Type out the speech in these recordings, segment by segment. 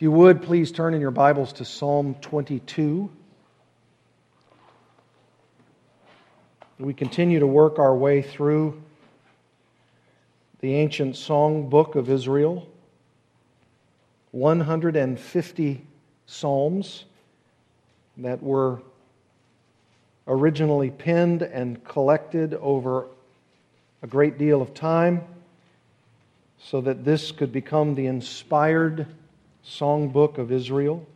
If you would, please turn in your Bibles to Psalm 22. We continue to work our way through the ancient song book of Israel. 150 psalms that were originally penned and collected over a great deal of time so that this could become the inspired songbook of Israel.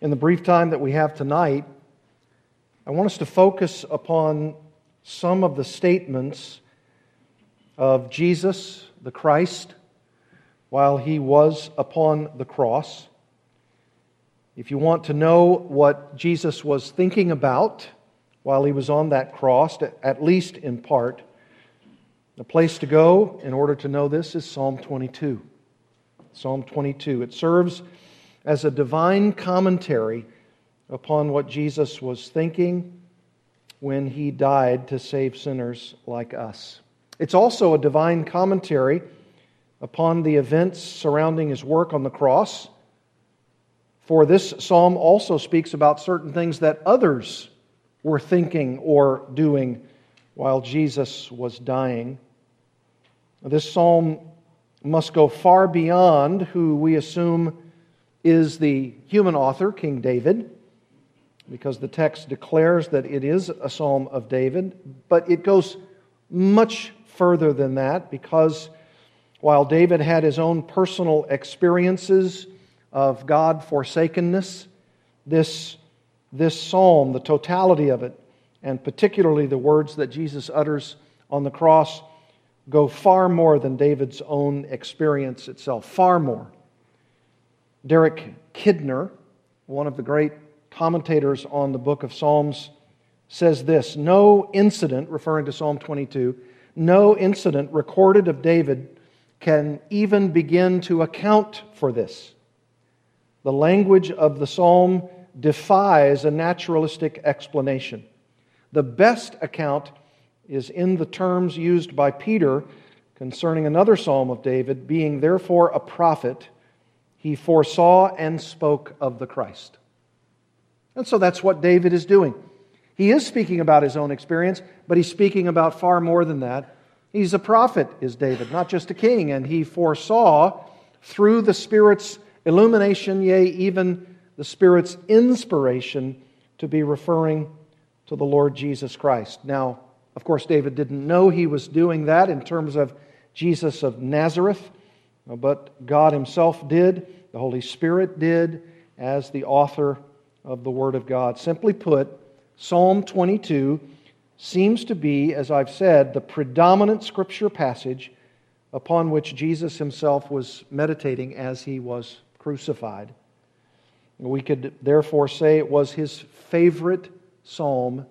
In the brief time that we have tonight, I want us to focus upon some of the statements of Jesus, the Christ, while he was upon the cross. If you want to know what Jesus was thinking about while he was on that cross, at least in part, the place to go in order to know this is Psalm 22. Psalm 22. It serves as a divine commentary upon what Jesus was thinking when he died to save sinners like us. It's also a divine commentary upon the events surrounding his work on the cross. For this psalm also speaks about certain things that others were thinking or doing while Jesus was dying. This psalm must go far beyond who we assume is the human author, King David, because the text declares that it is a psalm of David, but it goes much further than that because while David had his own personal experiences of God forsakenness, this, this psalm, the totality of it, and particularly the words that Jesus utters on the cross, go far more than David's own experience itself, far more. Derek Kidner, one of the great commentators on the book of Psalms, says this No incident, referring to Psalm 22, no incident recorded of David can even begin to account for this. The language of the psalm defies a naturalistic explanation. The best account is in the terms used by Peter concerning another psalm of David, being therefore a prophet, he foresaw and spoke of the Christ. And so that's what David is doing. He is speaking about his own experience, but he's speaking about far more than that. He's a prophet, is David, not just a king, and he foresaw through the Spirit's illumination, yea, even the Spirit's inspiration, to be referring to the Lord Jesus Christ. Now, of course, David didn't know he was doing that in terms of Jesus of Nazareth, but God Himself did, the Holy Spirit did, as the author of the Word of God. Simply put, Psalm 22 seems to be, as I've said, the predominant scripture passage upon which Jesus Himself was meditating as He was crucified. We could therefore say it was His favorite psalm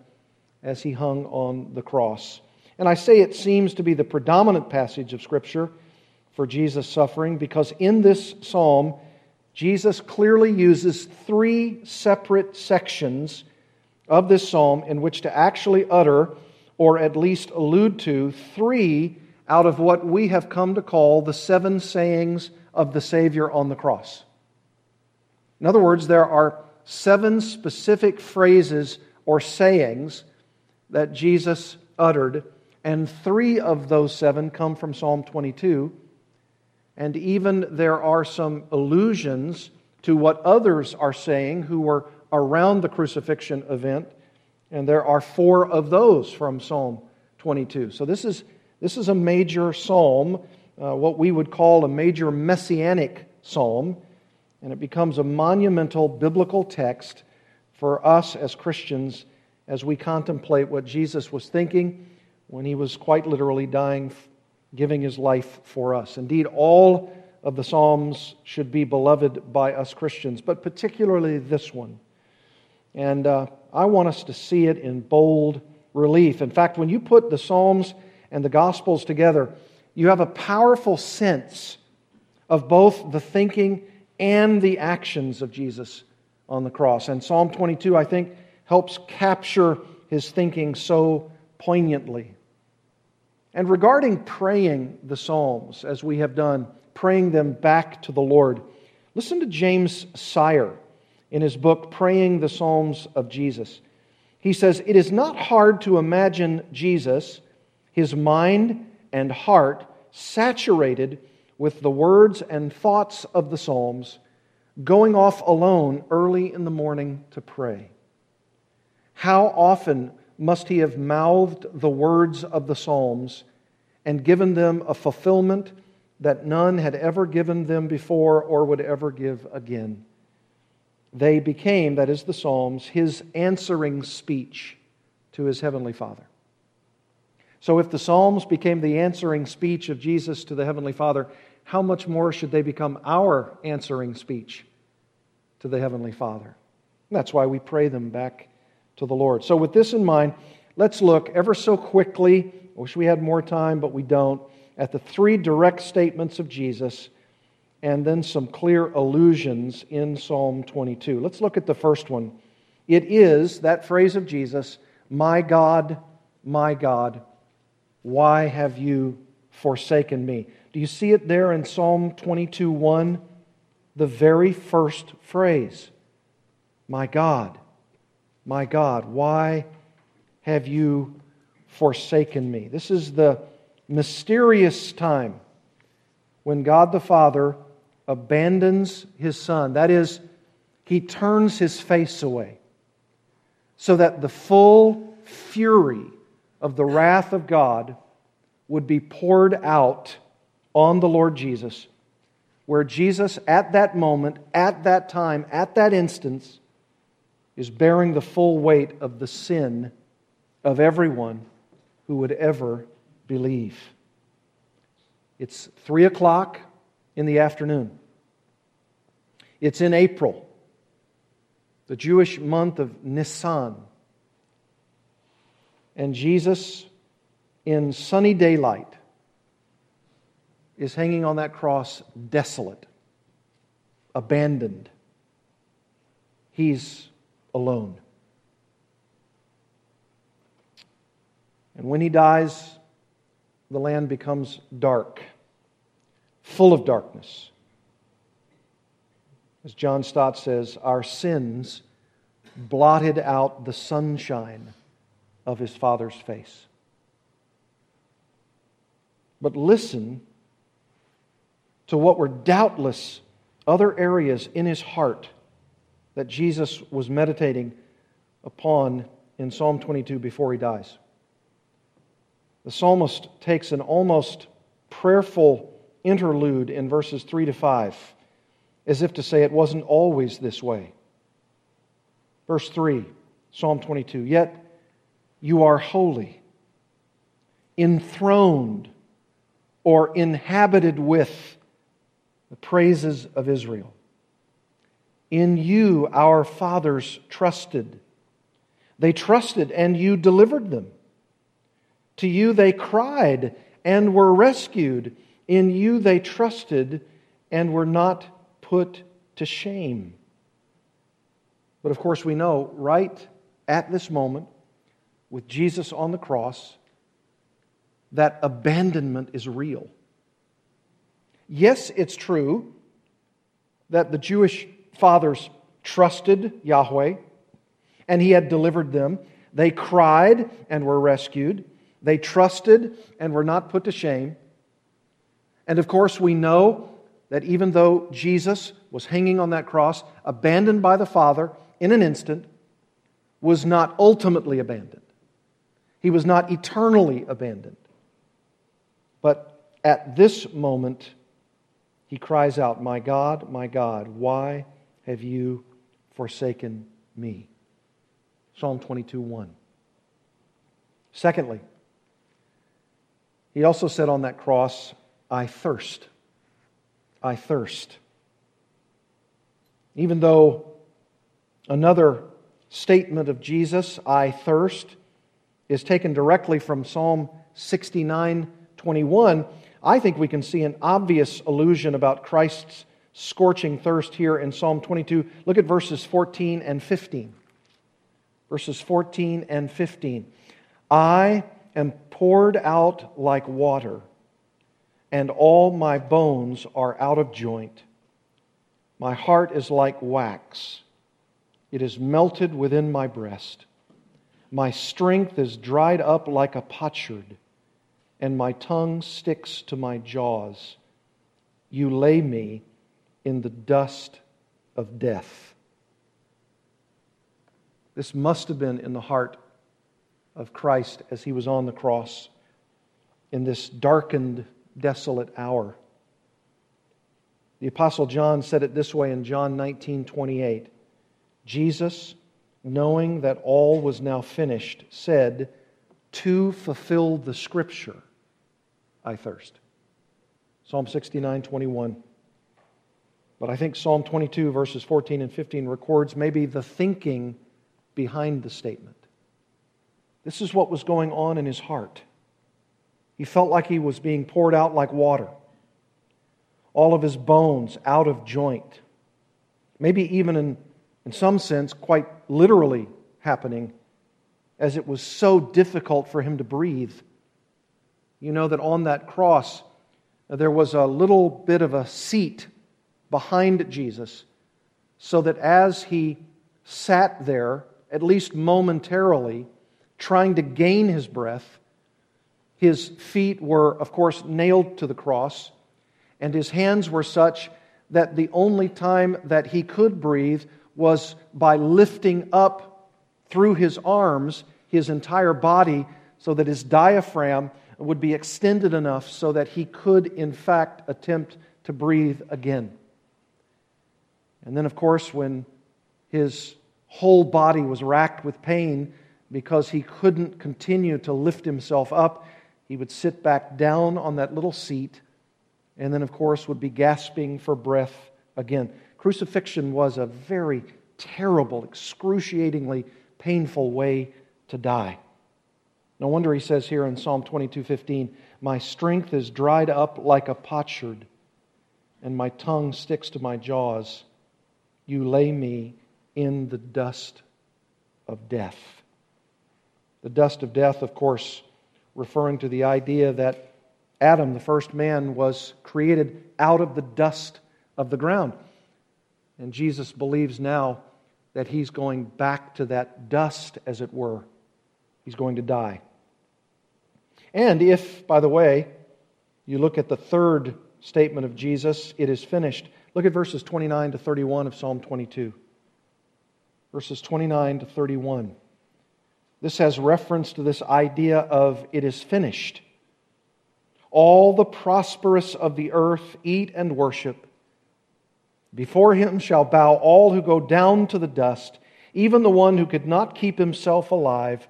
as he hung on the cross. And I say it seems to be the predominant passage of Scripture for Jesus' suffering because in this psalm, Jesus clearly uses three separate sections of this psalm in which to actually utter, or at least allude to, three out of what we have come to call the seven sayings of the Savior on the cross. In other words, there are seven specific phrases or sayings that Jesus uttered, and three of those seven come from Psalm 22. And even there are some allusions to what others are saying who were around the crucifixion event, and there are four of those from Psalm 22. So this is, this is a major psalm, uh, what we would call a major messianic psalm, and it becomes a monumental biblical text for us as Christians as we contemplate what Jesus was thinking when he was quite literally dying, giving his life for us. Indeed, all of the Psalms should be beloved by us Christians, but particularly this one. And uh, I want us to see it in bold relief. In fact, when you put the Psalms and the Gospels together, you have a powerful sense of both the thinking and the actions of Jesus on the cross. And Psalm 22, I think, helps capture his thinking so poignantly. And regarding praying the Psalms, as we have done praying them back to the Lord. Listen to James Sire in his book, Praying the Psalms of Jesus. He says, It is not hard to imagine Jesus, his mind and heart saturated with the words and thoughts of the Psalms, going off alone early in the morning to pray. How often must he have mouthed the words of the Psalms and given them a fulfillment that none had ever given them before or would ever give again? They became, that is the Psalms, his answering speech to his heavenly Father. So, if the Psalms became the answering speech of Jesus to the Heavenly Father, how much more should they become our answering speech to the Heavenly Father? And that's why we pray them back to the Lord. So, with this in mind, let's look ever so quickly. I wish we had more time, but we don't. At the three direct statements of Jesus and then some clear allusions in Psalm 22. Let's look at the first one. It is that phrase of Jesus, My God, my God, why have you forsaken me? Do you see it there in Psalm 22 1? The very first phrase My God, my God, why have you forsaken me? This is the mysterious time when God the Father abandons his Son. That is, he turns his face away so that the full fury of the wrath of God would be poured out on the Lord Jesus, where Jesus, at that moment, at that time, at that instance, is bearing the full weight of the sin of everyone who would ever believe. It's three o'clock in the afternoon. It's in April, the Jewish month of Nisan. And Jesus, in sunny daylight, is hanging on that cross desolate, abandoned. He's alone. And when he dies, the land becomes dark, full of darkness. As John Stott says, our sins blotted out the sunshine of his Father's face. But listen to what were doubtless other areas in his heart that Jesus was meditating upon in Psalm 22 before he dies. The psalmist takes an almost prayerful interlude in verses 3 to 5, as if to say it wasn't always this way. Verse 3, Psalm 22 Yet you are holy, enthroned or inhabited with the praises of Israel. In you our fathers trusted. They trusted, and you delivered them. To you they cried and were rescued. In you they trusted and were not put to shame. But of course, we know right at this moment, with Jesus on the cross, that abandonment is real. Yes, it's true that the Jewish fathers trusted Yahweh and he had delivered them. They cried and were rescued. They trusted and were not put to shame. And of course, we know that even though Jesus was hanging on that cross, abandoned by the Father in an instant, was not ultimately abandoned. He was not eternally abandoned. But at this moment, he cries out, My God, my God, why have you forsaken me? Psalm 22 1. Secondly, he also said on that cross, I thirst. I thirst. Even though another statement of Jesus, I thirst, is taken directly from Psalm 69 21, I think we can see an obvious allusion about Christ's scorching thirst here in Psalm 22. Look at verses 14 and 15. Verses 14 and 15. I am poured out like water, and all my bones are out of joint. My heart is like wax, it is melted within my breast. My strength is dried up like a potsherd, and my tongue sticks to my jaws. You lay me in the dust of death. This must have been in the heart of Christ as he was on the cross in this darkened, desolate hour. The Apostle John said it this way in John 19 28. Jesus, knowing that all was now finished, said, To fulfill the scripture, I thirst. Psalm 69 21. But I think Psalm 22, verses 14 and 15, records maybe the thinking behind the statement. This is what was going on in his heart. He felt like he was being poured out like water all of his bones out of joint. Maybe even in, in some sense, quite literally happening, as it was so difficult for him to breathe. You know that on that cross, uh, there was a little bit of a seat behind Jesus, so that as he sat there, at least momentarily, trying to gain his breath, his feet were, of course, nailed to the cross and his hands were such that the only time that he could breathe was by lifting up through his arms his entire body so that his diaphragm would be extended enough so that he could, in fact, attempt to breathe again. And then, of course, when his whole body was racked with pain because he couldn't continue to lift himself up, he would sit back down on that little seat and then, of course, would be gasping for breath again. Crucifixion was a very terrible, excruciatingly painful way to die. No wonder he says here in Psalm 22:15, "My strength is dried up like a potsherd, and my tongue sticks to my jaws. You lay me in the dust of death." The dust of death, of course, referring to the idea that Adam, the first man, was created out of the dust of the ground. And Jesus believes now that he's going back to that dust, as it were. He's going to die. And if, by the way, you look at the third statement of Jesus, it is finished. Look at verses 29 to 31 of Psalm 22. Verses 29 to 31. This has reference to this idea of it is finished. All the prosperous of the earth eat and worship. Before him shall bow all who go down to the dust, even the one who could not keep himself alive.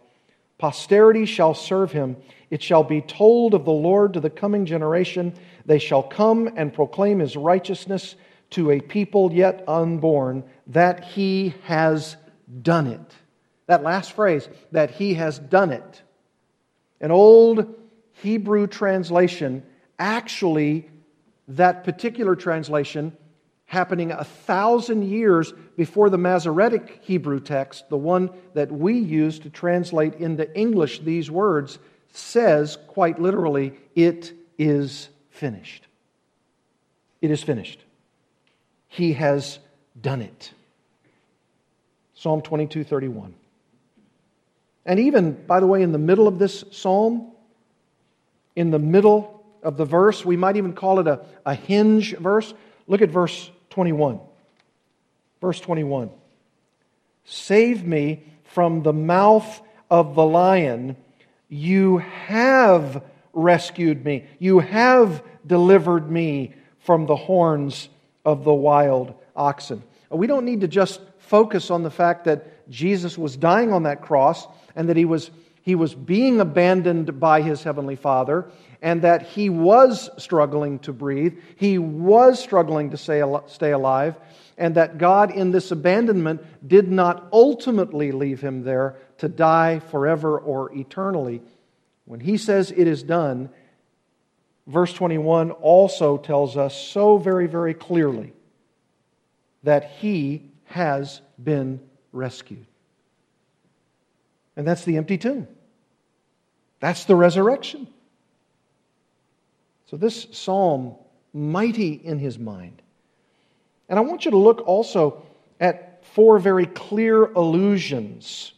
Posterity shall serve him. It shall be told of the Lord to the coming generation. They shall come and proclaim his righteousness to a people yet unborn, that he has done it. That last phrase, that he has done it. An old Hebrew translation, actually, that particular translation happening a thousand years before the Masoretic Hebrew text, the one that we use to translate into English these words, says quite literally, It is finished. It is finished. He has done it. Psalm 22 31. And even, by the way, in the middle of this psalm, in the middle of the verse. We might even call it a, a hinge verse. Look at verse 21. Verse 21. Save me from the mouth of the lion. You have rescued me. You have delivered me from the horns of the wild oxen. We don't need to just focus on the fact that Jesus was dying on that cross and that he was he was being abandoned by his heavenly Father, and that he was struggling to breathe, he was struggling to stay alive, and that God, in this abandonment, did not ultimately leave him there to die forever or eternally. When he says it is done, verse 21 also tells us so very, very clearly that he has been rescued. And that's the empty tomb. That's the resurrection. So, this psalm, mighty in his mind. And I want you to look also at four very clear allusions,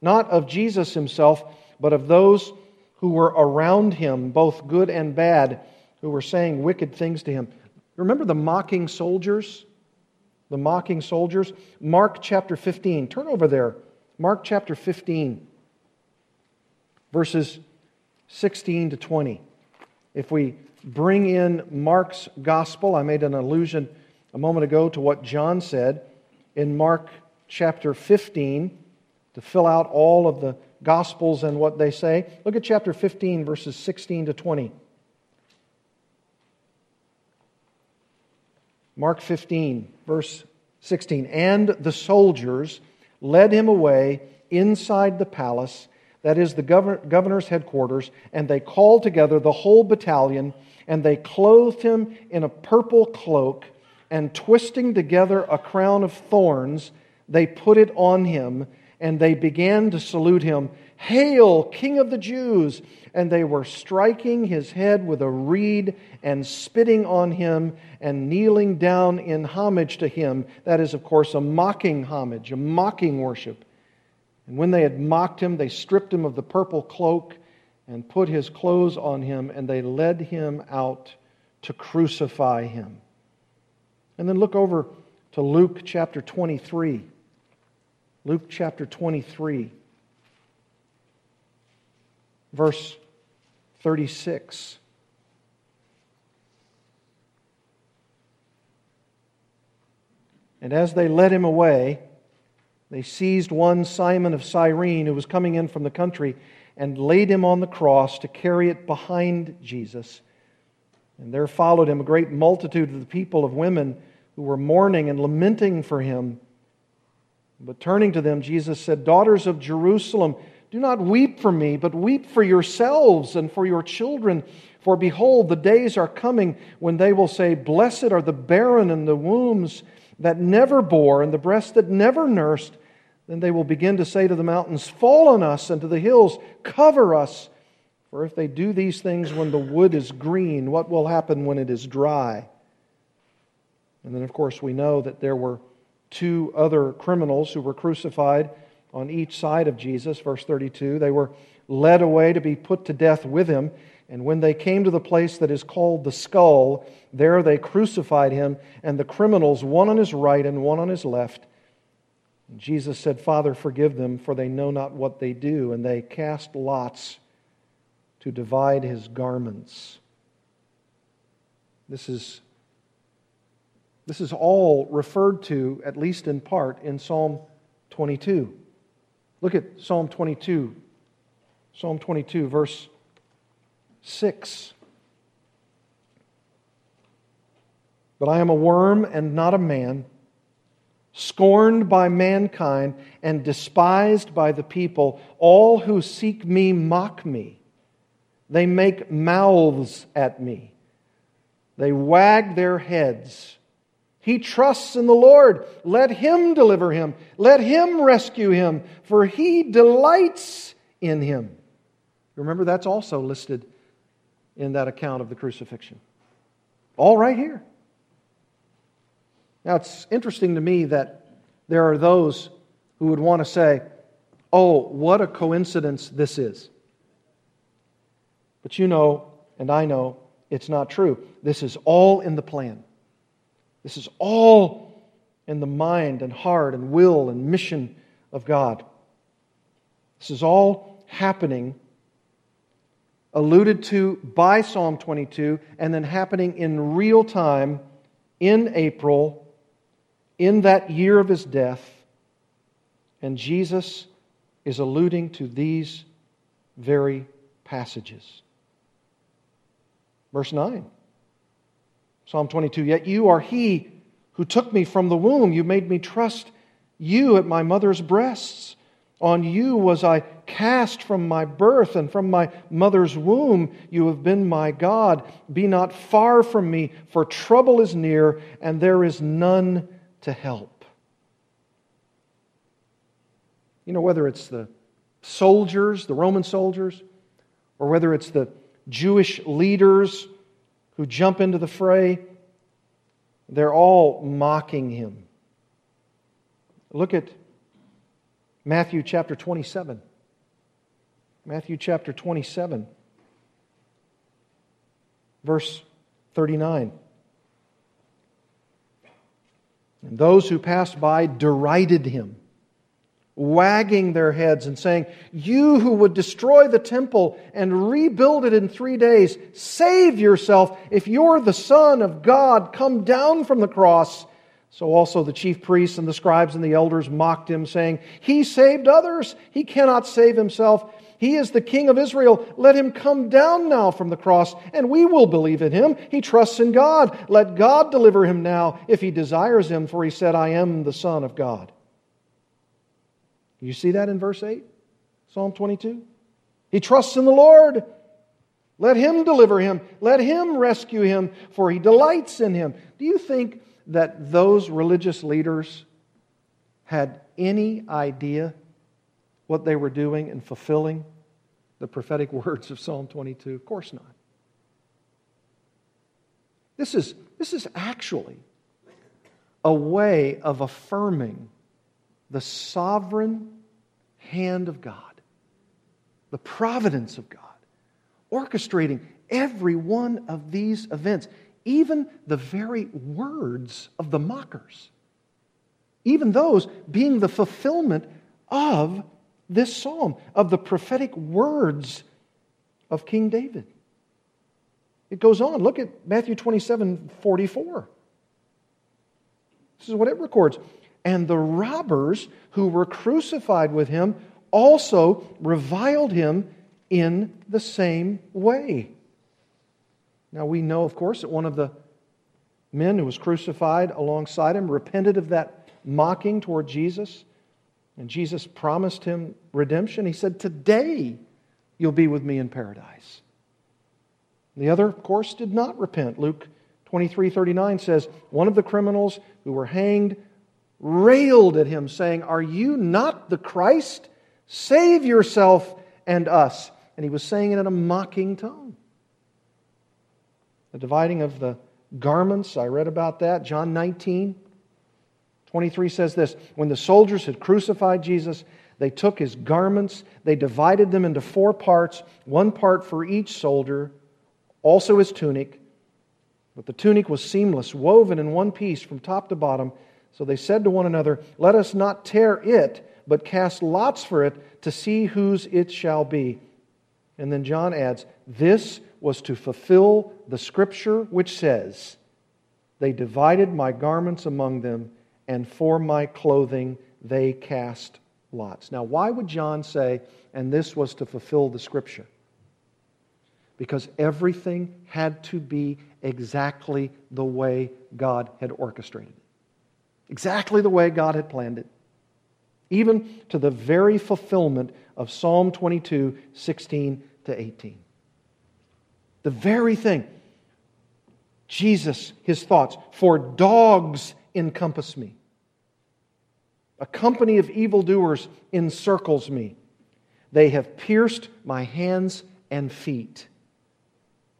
not of Jesus himself, but of those who were around him, both good and bad, who were saying wicked things to him. Remember the mocking soldiers? The mocking soldiers? Mark chapter 15. Turn over there. Mark chapter 15, verses 16 to 20. If we bring in Mark's gospel, I made an allusion a moment ago to what John said in Mark chapter 15 to fill out all of the gospels and what they say. Look at chapter 15, verses 16 to 20. Mark 15, verse 16. And the soldiers led him away inside the palace, that is the governor's headquarters, and they called together the whole battalion, and they clothed him in a purple cloak, and twisting together a crown of thorns, they put it on him, and they began to salute him. Hail, King of the Jews! And they were striking his head with a reed and spitting on him and kneeling down in homage to him. That is, of course, a mocking homage, a mocking worship. And when they had mocked him, they stripped him of the purple cloak and put his clothes on him, and they led him out to crucify him. And then look over to Luke chapter 23. Luke chapter 23 verse 36. And as they led him away, they seized one Simon of Cyrene who was coming in from the country and laid him on the cross to carry it behind Jesus. And there followed him a great multitude of the people of women who were mourning and lamenting for him. But turning to them, Jesus said, Daughters of Jerusalem, do not weep for me, but weep for yourselves and for your children. For behold, the days are coming when they will say, Blessed are the barren and the wombs that never bore, and the breasts that never nursed. Then they will begin to say to the mountains, Fall on us, and to the hills, Cover us. For if they do these things when the wood is green, what will happen when it is dry? And then, of course, we know that there were two other criminals who were crucified on each side of Jesus, verse 32. They were led away to be put to death with him. And when they came to the place that is called the skull, there they crucified him, and the criminals, one on his right and one on his left. And Jesus said, Father, forgive them, for they know not what they do. And they cast lots to divide his garments. This is, this is all referred to, at least in part, in Psalm 22. Look at Psalm 22. Psalm 22, verse 6. But I am a worm and not a man, scorned by mankind and despised by the people. All who seek me mock me. They make mouths at me. They wag their heads. He trusts in the Lord. Let him deliver him. Let him rescue him, for he delights in him. Remember, that's also listed in that account of the crucifixion. All right here. Now, it's interesting to me that there are those who would want to say, oh, what a coincidence this is. But you know, and I know, it's not true. This is all in the plan. This is all in the mind and heart and will and mission of God. This is all happening, alluded to by Psalm 22, and then happening in real time in April, in that year of his death. And Jesus is alluding to these very passages. Verse 9. Psalm 22 Yet you are he who took me from the womb. You made me trust you at my mother's breasts. On you was I cast from my birth, and from my mother's womb you have been my God. Be not far from me, for trouble is near, and there is none to help. You know, whether it's the soldiers, the Roman soldiers, or whether it's the Jewish leaders who jump into the fray, they're all mocking him. Look at Matthew chapter 27. Matthew chapter 27, verse 39. And those who passed by derided him, wagging their heads and saying, You who would destroy the temple and rebuild it in three days, save yourself. If you're the Son of God, come down from the cross. So also the chief priests and the scribes and the elders mocked him, saying, He saved others, he cannot save himself. He is the King of Israel. Let him come down now from the cross, and we will believe in him. He trusts in God. Let God deliver him now if he desires him, for he said, I am the Son of God. You see that in verse 8? Psalm 22? He trusts in the Lord. Let him deliver him. Let him rescue him, for he delights in him. Do you think that those religious leaders had any idea what they were doing in fulfilling the prophetic words of Psalm 22? Of course not. This is, this is actually a way of affirming the sovereign hand of God, the providence of God, orchestrating every one of these events, even the very words of the mockers, even those being the fulfillment of this psalm, of the prophetic words of King David. It goes on. Look at Matthew 27 44. This is what it records. And the robbers who were crucified with him also reviled him in the same way. Now we know, of course, that one of the men who was crucified alongside him repented of that mocking toward Jesus and Jesus promised him redemption. He said, Today you'll be with me in paradise. The other, of course, did not repent. Luke 23 39 says, One of the criminals who were hanged railed at him, saying, Are you not the Christ? Save yourself and us. And he was saying it in a mocking tone. The dividing of the garments, I read about that. John 19. 23 says this When the soldiers had crucified Jesus, they took his garments, they divided them into four parts, one part for each soldier, also his tunic. But the tunic was seamless, woven in one piece from top to bottom. So they said to one another, Let us not tear it, but cast lots for it to see whose it shall be. And then John adds, This was to fulfill the scripture which says, They divided my garments among them and for my clothing they cast lots. Now, why would John say, and this was to fulfill the scripture? Because everything had to be exactly the way God had orchestrated it, exactly the way God had planned it, even to the very fulfillment of Psalm 22 16 to 18. The very thing. Jesus, his thoughts, for dogs encompass me. A company of evildoers encircles me. They have pierced my hands and feet.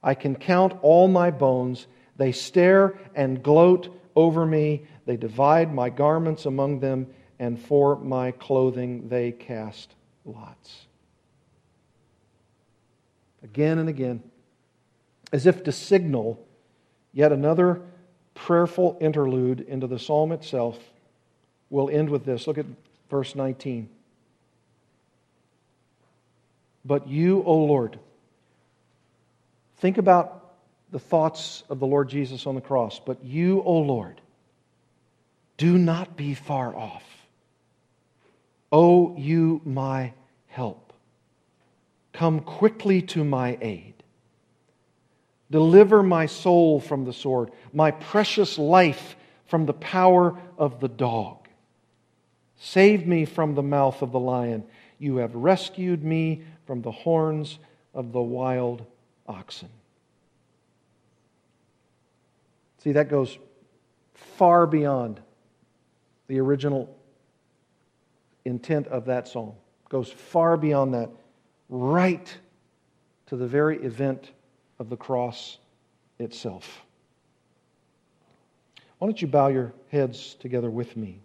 I can count all my bones. They stare and gloat over me. They divide my garments among them, and for my clothing they cast lots. Again and again, as if to signal yet another prayerful interlude into the psalm itself We'll end with this. Look at verse 19. But you, O Lord, think about the thoughts of the Lord Jesus on the cross. But you, O Lord, do not be far off. O you, my help, come quickly to my aid. Deliver my soul from the sword, my precious life from the power of the dog. Save me from the mouth of the lion. You have rescued me from the horns of the wild oxen. See, that goes far beyond the original intent of that psalm. Goes far beyond that, right to the very event of the cross itself. Why don't you bow your heads together with me?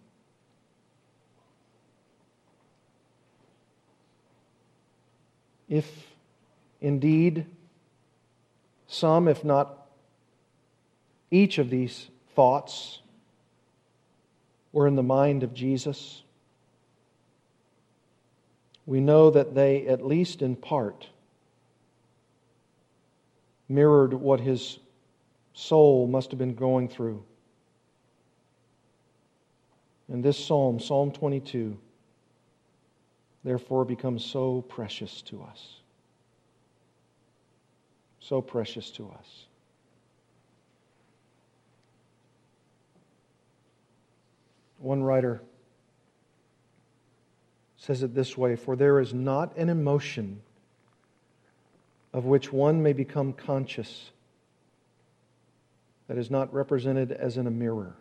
If indeed some, if not each of these thoughts, were in the mind of Jesus, we know that they, at least in part, mirrored what his soul must have been going through. And this psalm, Psalm 22, therefore becomes so precious to us. So precious to us. One writer says it this way For there is not an emotion of which one may become conscious that is not represented as in a mirror.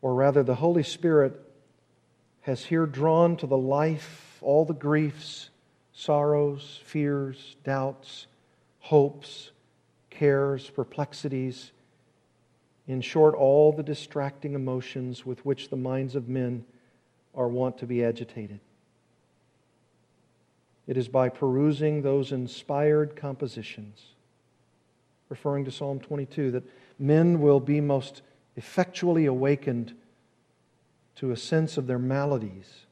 Or rather, the Holy Spirit has here drawn to the life all the griefs, sorrows, fears, doubts, hopes, cares, perplexities, in short, all the distracting emotions with which the minds of men are wont to be agitated. It is by perusing those inspired compositions, referring to Psalm 22, that men will be most effectually awakened to a sense of their maladies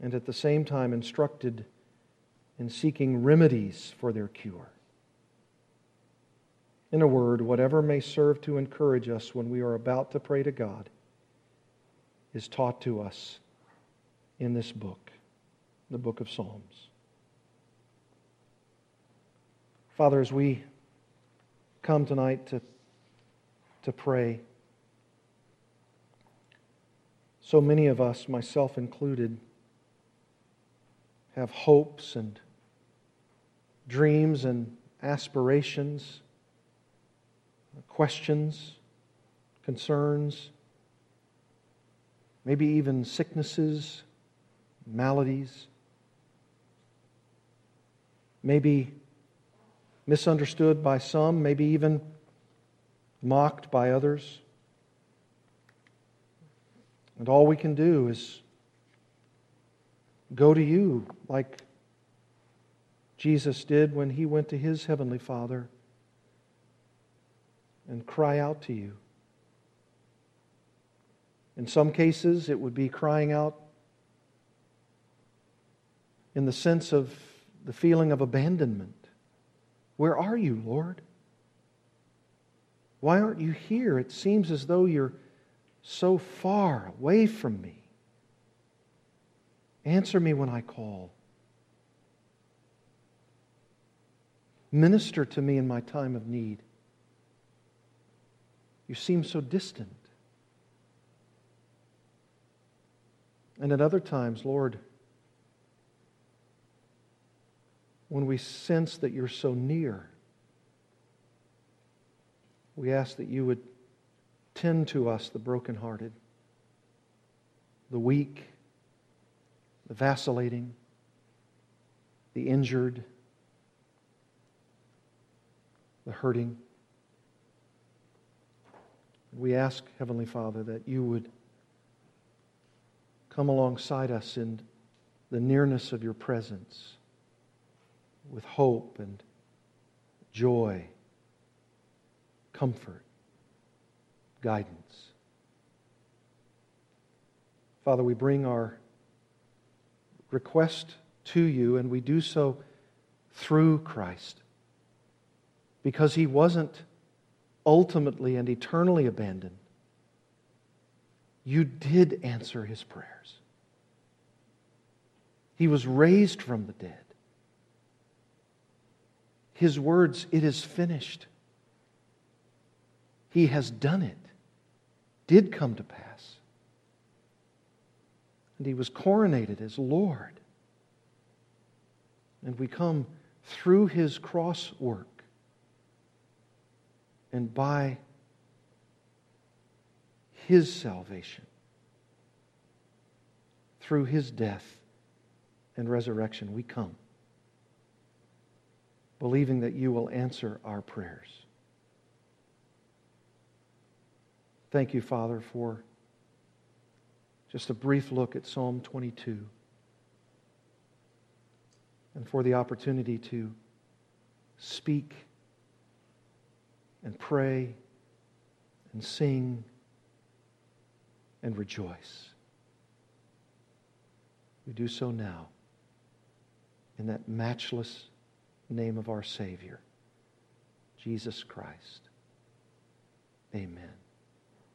and at the same time instructed in seeking remedies for their cure. In a word, whatever may serve to encourage us when we are about to pray to God is taught to us in this book, the book of Psalms. Father, as we come tonight to, to pray, so many of us, myself included, have hopes and dreams and aspirations, questions, concerns, maybe even sicknesses, maladies, maybe misunderstood by some, maybe even mocked by others. And all we can do is go to you like Jesus did when he went to his heavenly Father and cry out to you. In some cases, it would be crying out in the sense of the feeling of abandonment. Where are you, Lord? Why aren't you here? It seems as though you're so far away from me. Answer me when I call. Minister to me in my time of need. You seem so distant. And at other times, Lord, when we sense that you're so near, we ask that you would tend to us, the brokenhearted, the weak, the vacillating, the injured, the hurting. We ask, Heavenly Father, that you would come alongside us in the nearness of your presence with hope and joy, comfort, guidance. Father, we bring our request to you, and we do so through Christ because he wasn't ultimately and eternally abandoned you did answer his prayers. He was raised from the dead. His words, it is finished. He has done it, did come to pass. And he was coronated as Lord. And we come through his cross work and by his salvation through his death and resurrection. We come. believing that you will answer our prayers. Thank you, Father, for just a brief look at Psalm 22 and for the opportunity to speak and pray and sing and rejoice. We do so now in that matchless name of our Savior, Jesus Christ. Amen.